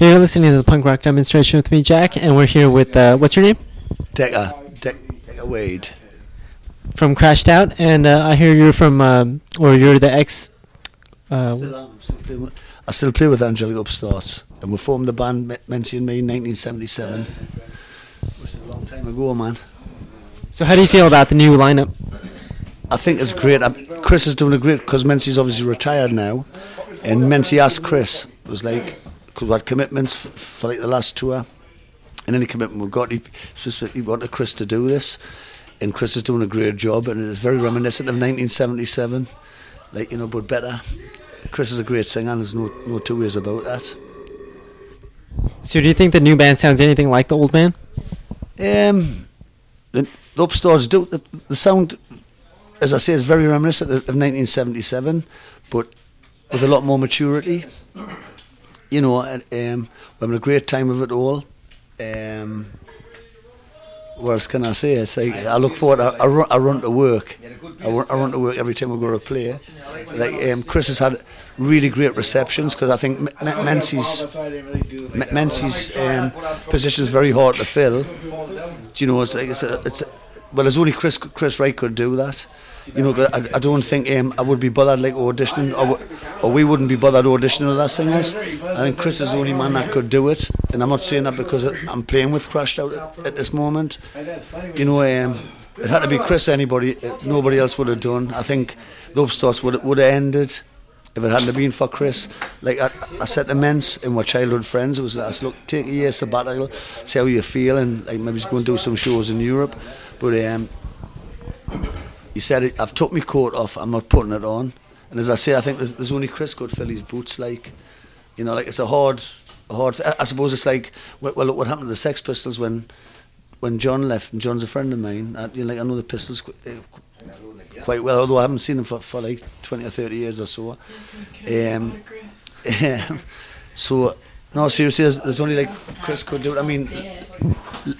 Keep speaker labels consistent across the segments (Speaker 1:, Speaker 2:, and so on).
Speaker 1: You're listening to the punk rock demonstration with me, Jack, and we're here with uh, what's your name?
Speaker 2: Decca, De- Wade.
Speaker 1: From Crashed Out, and uh, I hear you're from, um, or you're the ex. Uh,
Speaker 2: Still am, still with- I still play with Angelic Upstart, and we formed the band Me- Mensi and Me in 1977, which is a long time ago, man.
Speaker 1: so, how do you feel about the new lineup?
Speaker 2: I think it's great. Um, Chris is doing a great because Mensi's obviously retired now, and Mensi asked Chris it was like because we had commitments for, for like the last tour, and any commitment we've got, he specifically wanted Chris to do this, and Chris is doing a great job, and it's very reminiscent of 1977, like you know, but better. Chris is a great singer, and there's no no two ways about that.
Speaker 1: So, do you think the new band sounds anything like the old band?
Speaker 2: Um, the, the upstarts do the, the sound, as I say, is very reminiscent of, of 1977, but with a lot more maturity. You know, um, we're having a great time of it all. Um, what else can I say? It's like I look forward. I, I, run, I run to work. I run, I run to work every time we go to play. Like um, Chris has had really great receptions because I think M- M- Mensi's M- Mensi's um, position is very hard to fill. Do you know? It's like it's, a, it's a, well, there's only Chris Chris Wright could do that. You know, I, I don't think um, I would be bothered like auditioning, or, or we wouldn't be bothered auditioning as singers. I think Chris is the only man that could do it, and I'm not saying that because I'm playing with Crashed Out at, at this moment. You know, um, it had to be Chris. Anybody, nobody else would have done. I think the upstarts would would have ended if it hadn't been for Chris. Like I, I said to Mens and my childhood friends, it was said, look, take a year sabbatical, see how you feel, and like maybe just go and do some shows in Europe. But um, he said, I've took my coat off, I'm not putting it on. And as I say, I think there's, there's only Chris could fill his boots. Like, you know, like it's a hard, a hard. I suppose it's like, well, look what happened to the Sex Pistols when, when John left, and John's a friend of mine. I, you know, like I know the Pistols uh, quite well, although I haven't seen them for, for like 20 or 30 years or so. Um, so, no, seriously, there's, there's only like Chris could do it. I mean,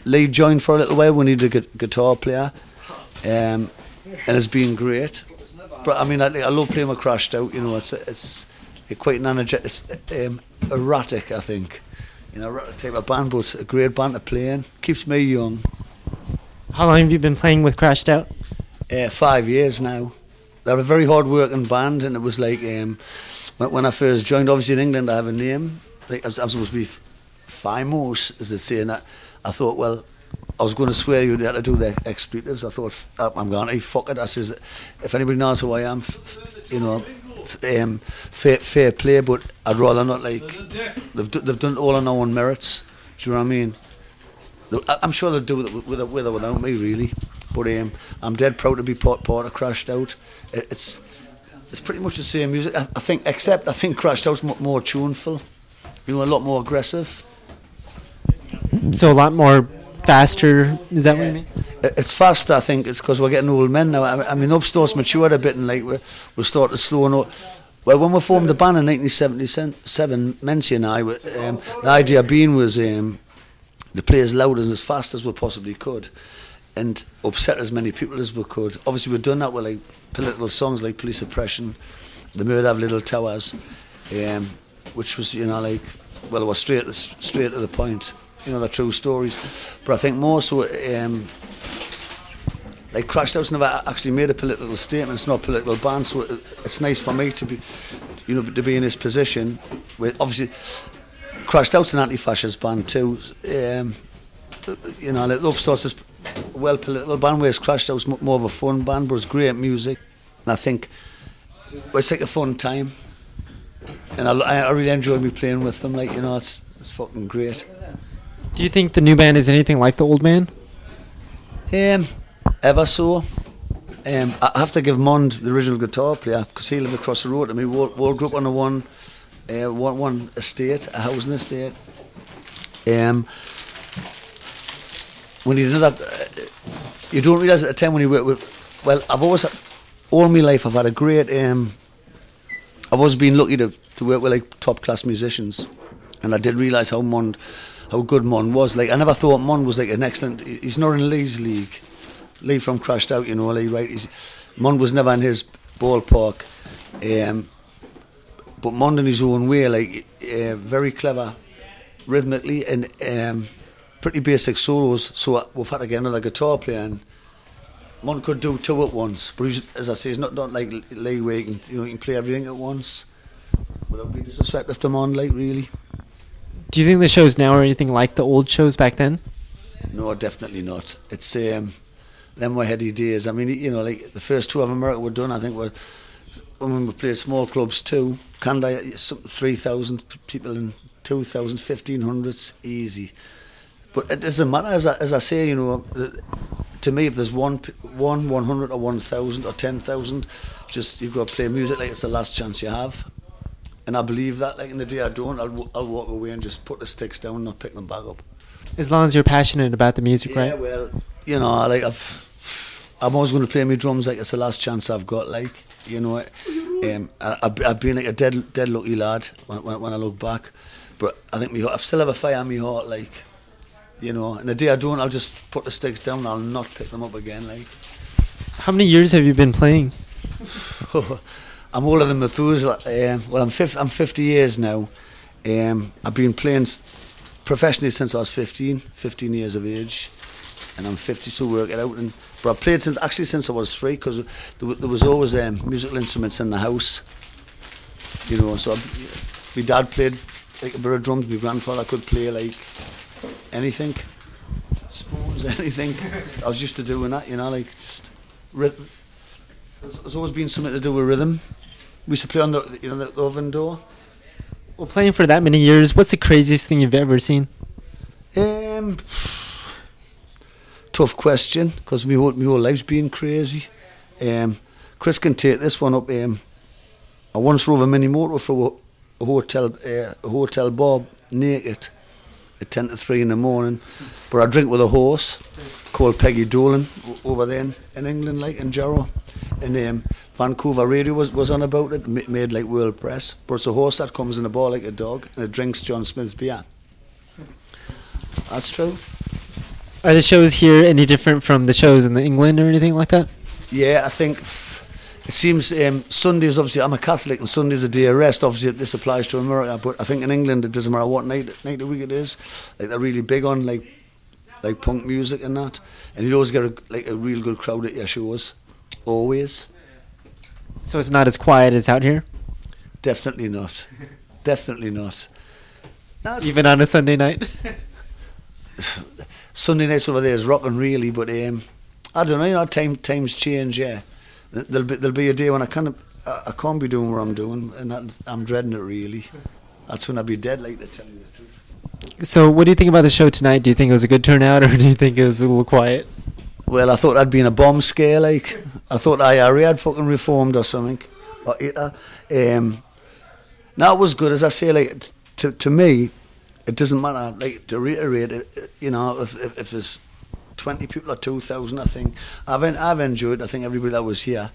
Speaker 2: Lee joined for a little while. We needed a gu- guitar player, um, and it's been great. But I mean, I, I love playing with Crashed Out. You know, it's it's, it's quite an energetic, it's um, erratic. I think, you know, erratic type of band, but it's a great band to play in. Keeps me young.
Speaker 1: How long have you been playing with Crashed Out?
Speaker 2: Uh, five years now. They're a very hard working band, and it was like um, when, I first joined. Obviously, in England, I have a name. Like I'm supposed to be F- Fimos, as they say, and I, I thought, well, I was going to swear you had to do the expletives. I thought, "Oh, I'm going to fuck it. I says, if anybody knows who I am, you know, um, fair, fair play, but I'd rather not like. They've, they've done all on their own merits. Do you know what I mean? I'm sure they'll do it with, with or without me, really. But um, I'm dead proud to be part, part of Crashed Out. It's it's pretty much the same music, I, I think, except I think Crashed Out's mo- more tuneful, you know, a lot more aggressive.
Speaker 1: So, a lot more faster. Is that what you mean?
Speaker 2: It's faster, I think. It's because we're getting old men now. I mean, Upstart's matured a bit and like we're, we're starting to slow up. Well, when we formed the band in 1977, Mensi and I, um, the idea being was um, to play as loud and as fast as we possibly could and upset as many people as we could. Obviously, we've done that with like political songs like Police Oppression, The Murder of Liddle Towers, um, which was, you know, like, well, it was straight, straight to the point. You know, the true stories. But I think more so, um, like Crashed Out's never actually made a political statement. It's not a political band, so it, it's nice for me to be, you know, to be in this position. With obviously, Crashed Out's an anti-fascist band too. Um, you know, like Upstarts is well political band, whereas Crashed Out's mo- more of a fun band, but it's great music, and I think it's like a fun time. And I, I really enjoy me playing with them. Like you know, it's it's fucking great.
Speaker 1: Do you think the new band is anything like the old band?
Speaker 2: Um, ever so. Um, I have to give Mond the original guitar player because he lived across the road to me. We all, grew up on a one, uh, one, one estate, a housing estate. Um, when you know that, uh, you don't realise at the time when you work with. Well, I've always, had- all my life, I've had a great. Um, I've always been lucky to, to work with like top class musicians, and I did realise how Mond, how good Mon was. Like I never thought Mon was like an excellent. He's not in Lee's league. Lee from Crashed Out, you know, Lee, right? He's, Mon was never in his ballpark. Um, but Mond in his own way, like uh, very clever, rhythmically and um, pretty basic solos. So uh, we've had to get another guitar player and one could do two at once, but he's, as I say, he's not, not like Lee Wake, and you know, he can play everything at once without being disrespectful to them on, like really.
Speaker 1: Do you think the shows now are anything like the old shows back then?
Speaker 2: No, definitely not. It's um, them were heady days. I mean, you know, like the first tour of America were done. I think were when we played small clubs too. Canada, three thousand people in 2,000, 1,500, easy. But it doesn't matter. As I, as I say, you know, to me, if there's one, one, 100 or 1,000 or 10,000, just you've got to play music like it's the last chance you have. And I believe that. Like in the day I don't, I'll, I'll walk away and just put the sticks down and not pick them back up.
Speaker 1: As long as you're passionate about the music, right?
Speaker 2: yeah,
Speaker 1: right?
Speaker 2: well, you know, like I've, I'm always going to play my drums like it's the last chance I've got. Like, you know, um, I, I've been like a dead, dead lucky lad when, when, when I look back. But I think me, I still have a fire in my heart, like, you know. And the day I don't, I'll just put the sticks down. and I'll not pick them up again, like.
Speaker 1: How many years have you been playing?
Speaker 2: I'm older than Methuselah. Um, well, I'm 50, I'm 50 years now. Um, I've been playing professionally since I was 15, 15 years of age, and I'm 50, so work it out. And but I played since actually since I was three because there, there, was always um, musical instruments in the house. You know, so I, my dad played like a bit of drums. My grandfather could play like anything, spoons, anything. I was used to doing that, you know, like just rhythm. There's always been something to do with rhythm. We used to play on the you know the, oven door.
Speaker 1: Well, playing for that many years, what's the craziest thing you've ever seen?
Speaker 2: Um, tough question because my whole my whole life's been crazy. Um, Chris can take this one up. Um, I once drove a mini motor for a hotel uh, a hotel bar naked at 10 to 3 in the morning. But I drink with a horse called Peggy Dolan over there in, in England, like in Jarrow. And um, Vancouver Radio was, was on about it, made like world press. But it's a horse that comes in a bar like a dog and it drinks John Smith's beer. That's true.
Speaker 1: Are the shows here any different from the shows in the England or anything like that?
Speaker 2: Yeah, I think it seems um, Sundays, obviously, I'm a Catholic, and Sunday's a day of rest. Obviously, this applies to America, but I think in England it doesn't matter what night night of the week it is. Like they're really big on like like punk music and that, and you always get a, like a real good crowd at your shows, always.
Speaker 1: So it's not as quiet as out here.
Speaker 2: Definitely not. Definitely not.
Speaker 1: Even on a Sunday night.
Speaker 2: Sunday nights over there is rocking really, but um, I don't know. You know, time times change. Yeah there'll be there'll be a day when I can't I can't be doing what I'm doing, and that, I'm dreading it really. That's when I'll be dead, like to tell you the truth.
Speaker 1: So, what do you think about the show tonight? Do you think it was a good turnout, or do you think it was a little quiet?
Speaker 2: Well, I thought I'd been a bomb scare. Like I thought IRA had fucking reformed or something. Or uh, um, now it was good, as I say. Like to to me, it doesn't matter. Like to reiterate, it, you know, if, if, if there's 20 people or 2,000, I think. I've, I've enjoyed I think, everybody that was here.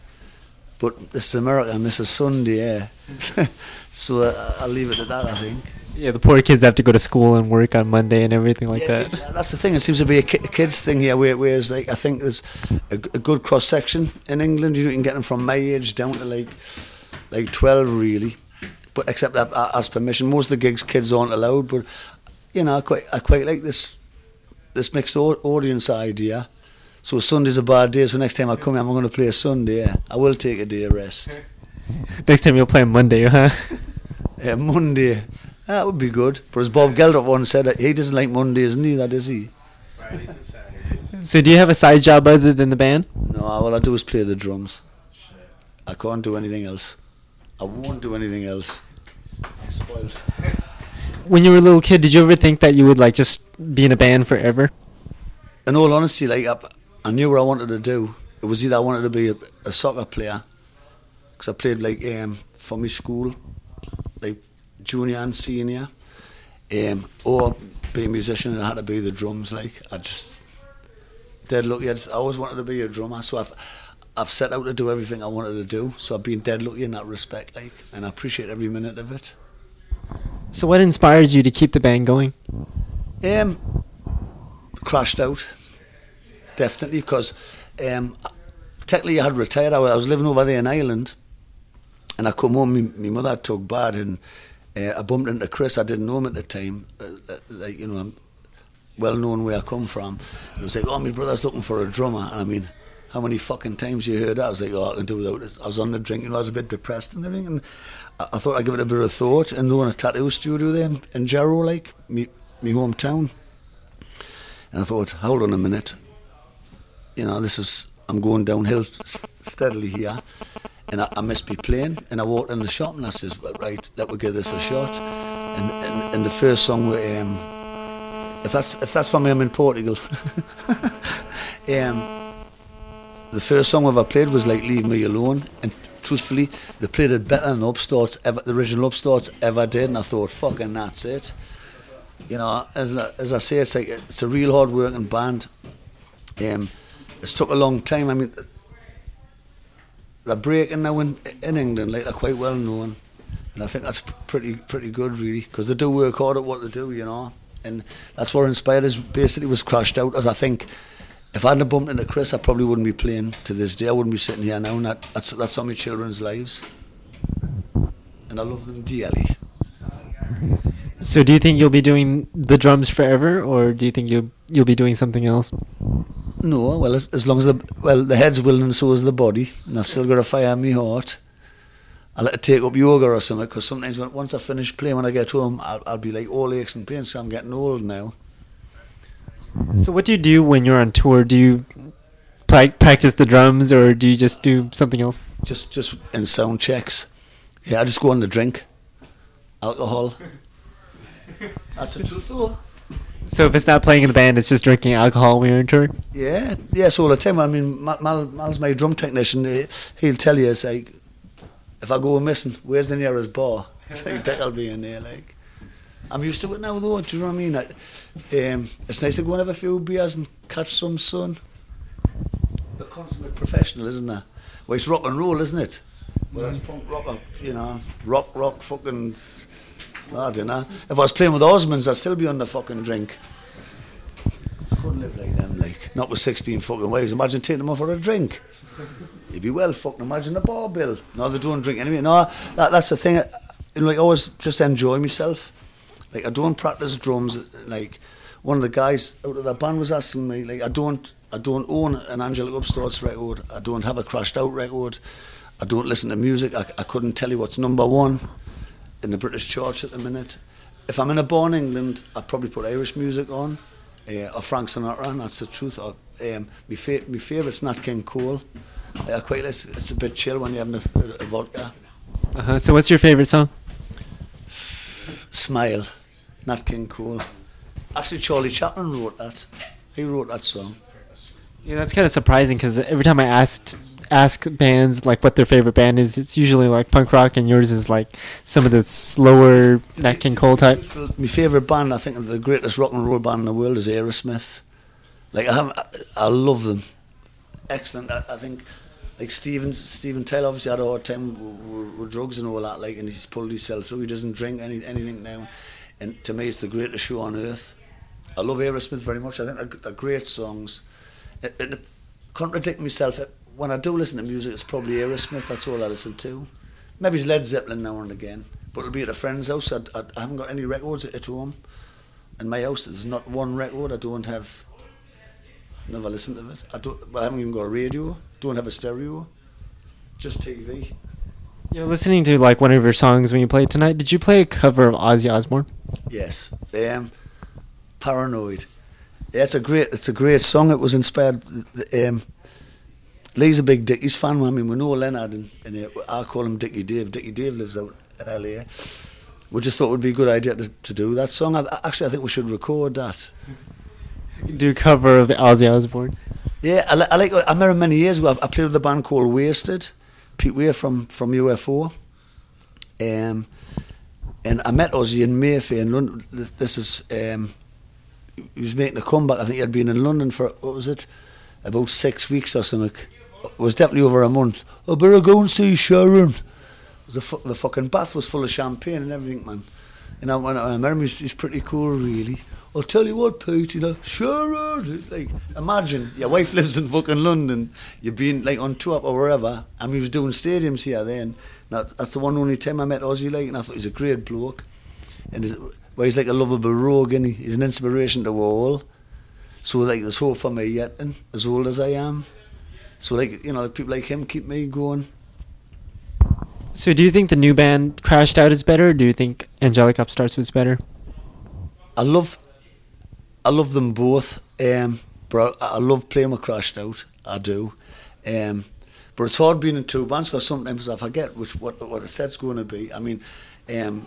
Speaker 2: But this is America and this is Sunday, yeah. so uh, I'll leave it at that, I think.
Speaker 1: Yeah, the poor kids have to go to school and work on Monday and everything like yeah,
Speaker 2: that. That's the thing. It seems to be a, ki- a kids thing here, where, whereas like I think there's a, a good cross section in England. You, know, you can get them from my age down to like like twelve, really. But except that as permission, most of the gigs kids aren't allowed. But you know, I quite I quite like this this mixed audience idea. So Sunday's a bad day, so next time I come here, I'm going to play a Sunday. Yeah. I will take a day of rest.
Speaker 1: next time you'll play Monday, huh?
Speaker 2: yeah, Monday. That would be good. But as Bob Geldof once said, he doesn't like Mondays neither, does he?
Speaker 1: So do you have a side job other than the band?
Speaker 2: No, all I do is play the drums. I can't do anything else. I won't do anything else. I'm spoiled
Speaker 1: when you were a little kid, did you ever think that you would like just be in a band forever?
Speaker 2: In all honesty, like I, I knew what I wanted to do. It was either I wanted to be a, a soccer player, because I played like um, for my school, like junior and senior, um, or be a musician and I had to be the drums. Like I just dead lucky. I, just, I always wanted to be a drummer, so I've I've set out to do everything I wanted to do. So I've been dead lucky in that respect, like, and I appreciate every minute of it.
Speaker 1: So, what inspires you to keep the band going?
Speaker 2: Um, crashed out, definitely, because um, technically I had retired. I was living over there in Ireland, and I come home. My, mother took bad, and Uh, I bumped into Chris. I didn't know him at the time. Uh, uh, like you know, I'm well known where I come from. And it was like, oh, my brother's looking for a drummer. And I mean, how many fucking times you heard that? I was like, oh, I can do without this. I was on the drink, know, I was a bit depressed and everything. And I, I thought I'd give it a bit of thought. And they own a tattoo studio there in, Jarrow, like, me, me hometown. And I thought, hold on a minute. You know, this is, I'm going downhill steadily here. And I, I must be playing. And I walked in the shop and I says, well, right, let me give this a shot. And, and, and the first song, were, um, if that's if that's for me, I'm in Portugal. um, the first song I've ever played was like "Leave Me Alone," and truthfully, they played it better than Upstarts ever, the original Upstarts ever did, and I thought, "Fucking that's it." You know, as as I say, it's like it's a real hard working band. Um, it's took a long time. I mean, they're breaking now in in England, like they're quite well known, and I think that's pretty pretty good, really, because they do work hard at what they do, you know, and that's what inspired us. Basically, was crashed out, as I think. If I hadn't bumped into Chris, I probably wouldn't be playing to this day. I wouldn't be sitting here now, and that, that's that's on my children's lives, and I love them dearly.
Speaker 1: So do you think you'll be doing the drums forever, or do you think you'll you'll be doing something else?
Speaker 2: No, well, as, long as the well the head's willing, and so is the body, and I've still got a fire in my heart. I like to take up yoga or something because sometimes when, once I finish playing, when I get home, I'll, I'll be like all aches and pains. So I'm getting old now.
Speaker 1: So what do you do when you're on tour? Do you pla- practice the drums, or do you just do something else?
Speaker 2: Just just in sound checks. Yeah, I just go on the drink, alcohol. That's the truth, though.
Speaker 1: So if it's not playing in the band, it's just drinking alcohol when you're on tour.
Speaker 2: Yeah, yes, all the time. I mean, Mal, Mal, Mal's my drum technician. He, he'll tell you, it's like, if I go missing, where's the nearest bar? It's like, Dick will be in there, like. I'm used to it now, though, do you know what I mean? I, um, it's nice to go and have a few beers and catch some sun. The consummate professional, isn't it? Well, it's rock and roll, isn't it? Well, that's punk rock, uh, you know, rock, rock, fucking, I don't know. If I was playing with Osmonds, I'd still be on the fucking drink. I couldn't live like them, like. Not with 16 fucking wives. Imagine taking them off for a drink. You'd be well fucking. Imagine a bar bill. No, they don't drink anyway. No, that, that's the thing. You know, I always just enjoy myself. Like, I don't practice drums. Like, one of the guys out of the band was asking me, like, I don't, I don't own an Angelic Upstarts record. I don't have a Crashed Out record. I don't listen to music. I, I couldn't tell you what's number one in the British charts at the minute. If I'm in a bar in England, I'd probably put Irish music on, uh, or Frank Sinatra, and that's the truth. Or, um, my, fa- my favourite's Nat King Cole. I quite it's, it's a bit chill when you're having a, a, a vodka.
Speaker 1: Uh-huh. So what's your favorite song?
Speaker 2: Smile, Nat King Cole. Actually, Charlie Chaplin wrote that. He wrote that song.
Speaker 1: Yeah, that's kind of surprising because every time I asked ask bands like what their favorite band is, it's usually like punk rock, and yours is like some of the slower Nat King Cole type.
Speaker 2: My favourite band, I think, the greatest rock and roll band in the world is Aerosmith. Like I, have, I, love them. Excellent. I, I think, like Steven, Steven Taylor obviously had a hard time with, with, with drugs and all that. Like, and he's pulled himself through. He doesn't drink any, anything now, and to me, it's the greatest show on earth. I love Aerosmith very much. I think they're, great songs. It, contradict myself. When I do listen to music, it's probably Aerosmith. That's all I listen to. Maybe it's Led Zeppelin now and again, but it'll be at a friend's house. I, I, I haven't got any records at home. In my house, there's not one record. I don't have. Never listened to it. I don't. Well, I haven't even got a radio. Don't have a stereo. Just TV.
Speaker 1: You're listening to like one of your songs when you played tonight. Did you play a cover of Ozzy Osbourne?
Speaker 2: Yes. Um, Paranoid. Yeah, it's a great. It's a great song. It was inspired. Um, Lee's a big Dickies fan. I mean, we know Leonard, and, and uh, I call him Dickie Dave. Dickie Dave lives out at LA. We just thought it would be a good idea to, to do that song. I, actually, I think we should record that.
Speaker 1: Do a cover of Ozzy Osbourne.
Speaker 2: Yeah, I, I like. I remember many years ago. I, I played with a band called Wasted. Pete Way from from UFO. Um, and I met Ozzy in Mayfair in London. This is um, he was making a comeback. I think he had been in London for what was it, about six weeks or something. It was definitely over a month. I better go and see Sharon. The, fu- the fucking bath was full of champagne and everything, man. And I, when I met him, he's, he's pretty cool, really. I'll tell you what, Pete, you know, sure. Like, imagine your wife lives in fucking London, you've been like on tour or wherever, and he was doing stadiums here then. That, that's the one only time I met Ozzy, like, and I thought he's a great bloke. And he's, well, he's like a lovable rogue, and he? he's an inspiration to all. So, like, there's hope for me yet, and as old as I am. So, like, you know, people like him keep me going.
Speaker 1: So, do you think the new band Crashed Out is better, or do you think Angelic Upstarts was better?
Speaker 2: I love I love them both. Um, but I, I love playing with Crashed Out. I do. Um, but it's hard being in two bands because sometimes I forget which what what a set's going to be. I mean, um,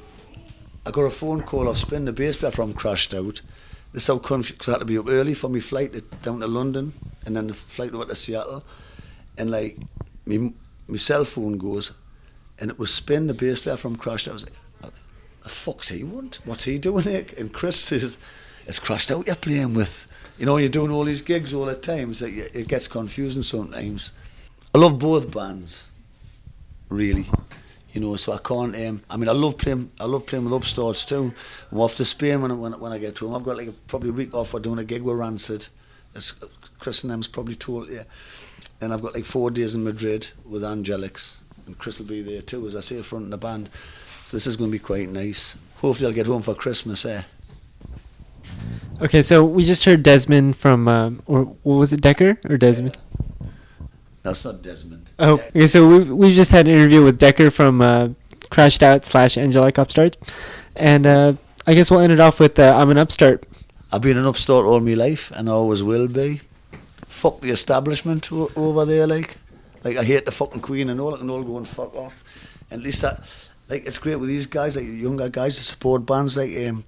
Speaker 2: I got a phone call off Spin, the bass player from Crashed Out. This is how confused I had to be up early for my flight to, down to London and then the flight over to Seattle. And like, me, my cell phone goes, and it was Spin, the bass player from Crashed Out. I was like, the fuck's he want? What's he doing here? And Chris says, it's crashed out you're playing with. You know, you're doing all these gigs all the time. So it gets confusing sometimes. I love both bands, really. You know, so I can't. Um, I mean, I love playing. I love playing with upstarts too. I'm off to Spain when when, when I get home. I've got like a, probably a week off for doing a gig with Rancid, as Chris and them's probably told you. And I've got like four days in Madrid with Angelics, and Chris will be there too, as I say, front in the band. So this is going to be quite nice. Hopefully, I'll get home for Christmas. Eh?
Speaker 1: Okay, so we just heard Desmond from, um, or what was it, Decca or Desmond?
Speaker 2: That's not Desmond.
Speaker 1: Oh, okay. So we we just had an interview with Decca from uh, Crashed Out slash Angelic Upstart, and uh, I guess we'll end it off with uh, I'm an upstart.
Speaker 2: I've been an upstart all my life, and I always will be. Fuck the establishment o- over there, like, like I hate the fucking Queen and all. Can all go and fuck off. And at least that, like, it's great with these guys, like the younger guys, the support bands, like um,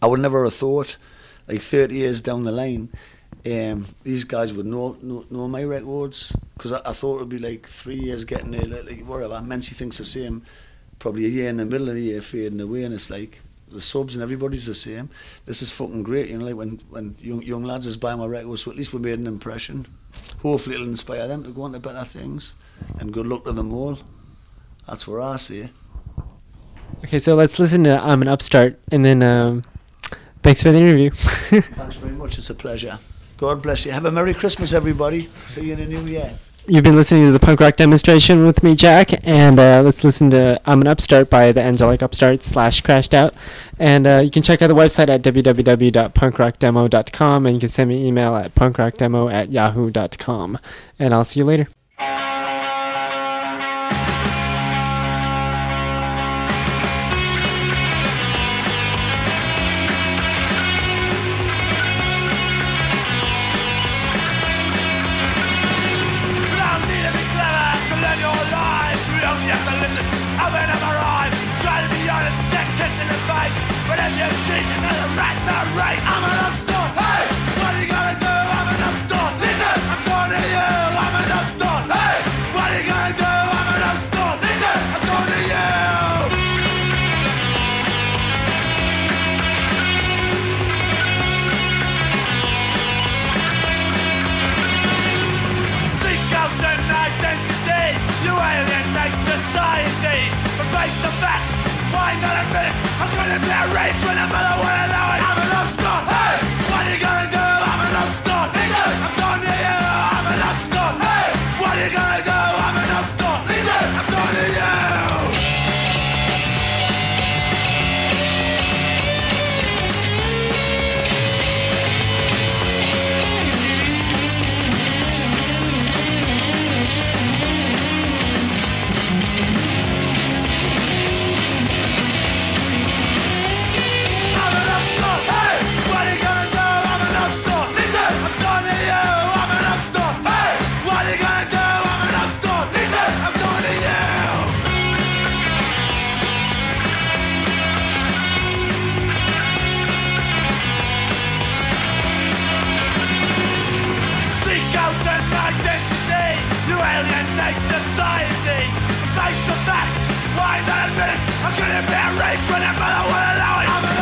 Speaker 2: I would never have thought, like 30 years down the line, um, these guys would know know, know my records because I, I, thought it would be like three years getting there, like, like whatever. Mensi thinks the same, probably a year in the middle of the year fading away, and it's like the subs and everybody's the same. This is fucking great, you know. Like when when young young lads is buying my records, so at least we made an impression. Hopefully, it'll inspire them to go on to better things, and good luck to them all. That's where I say.
Speaker 1: Okay, so let's listen to I'm an Upstart, and then. Um Thanks for the interview.
Speaker 2: Thanks very much. It's a pleasure. God bless you. Have a Merry Christmas, everybody. See you in the new year.
Speaker 1: You've been listening to the punk rock demonstration with me, Jack, and uh, let's listen to "I'm an Upstart" by the Angelic Upstart slash Crashed Out, and uh, you can check out the website at www.punkrockdemo.com, and you can send me an email at punkrockdemo at yahoo.com, and I'll see you later.
Speaker 3: today's society. Face the fact, why that admit I couldn't bear a race when I will allow it.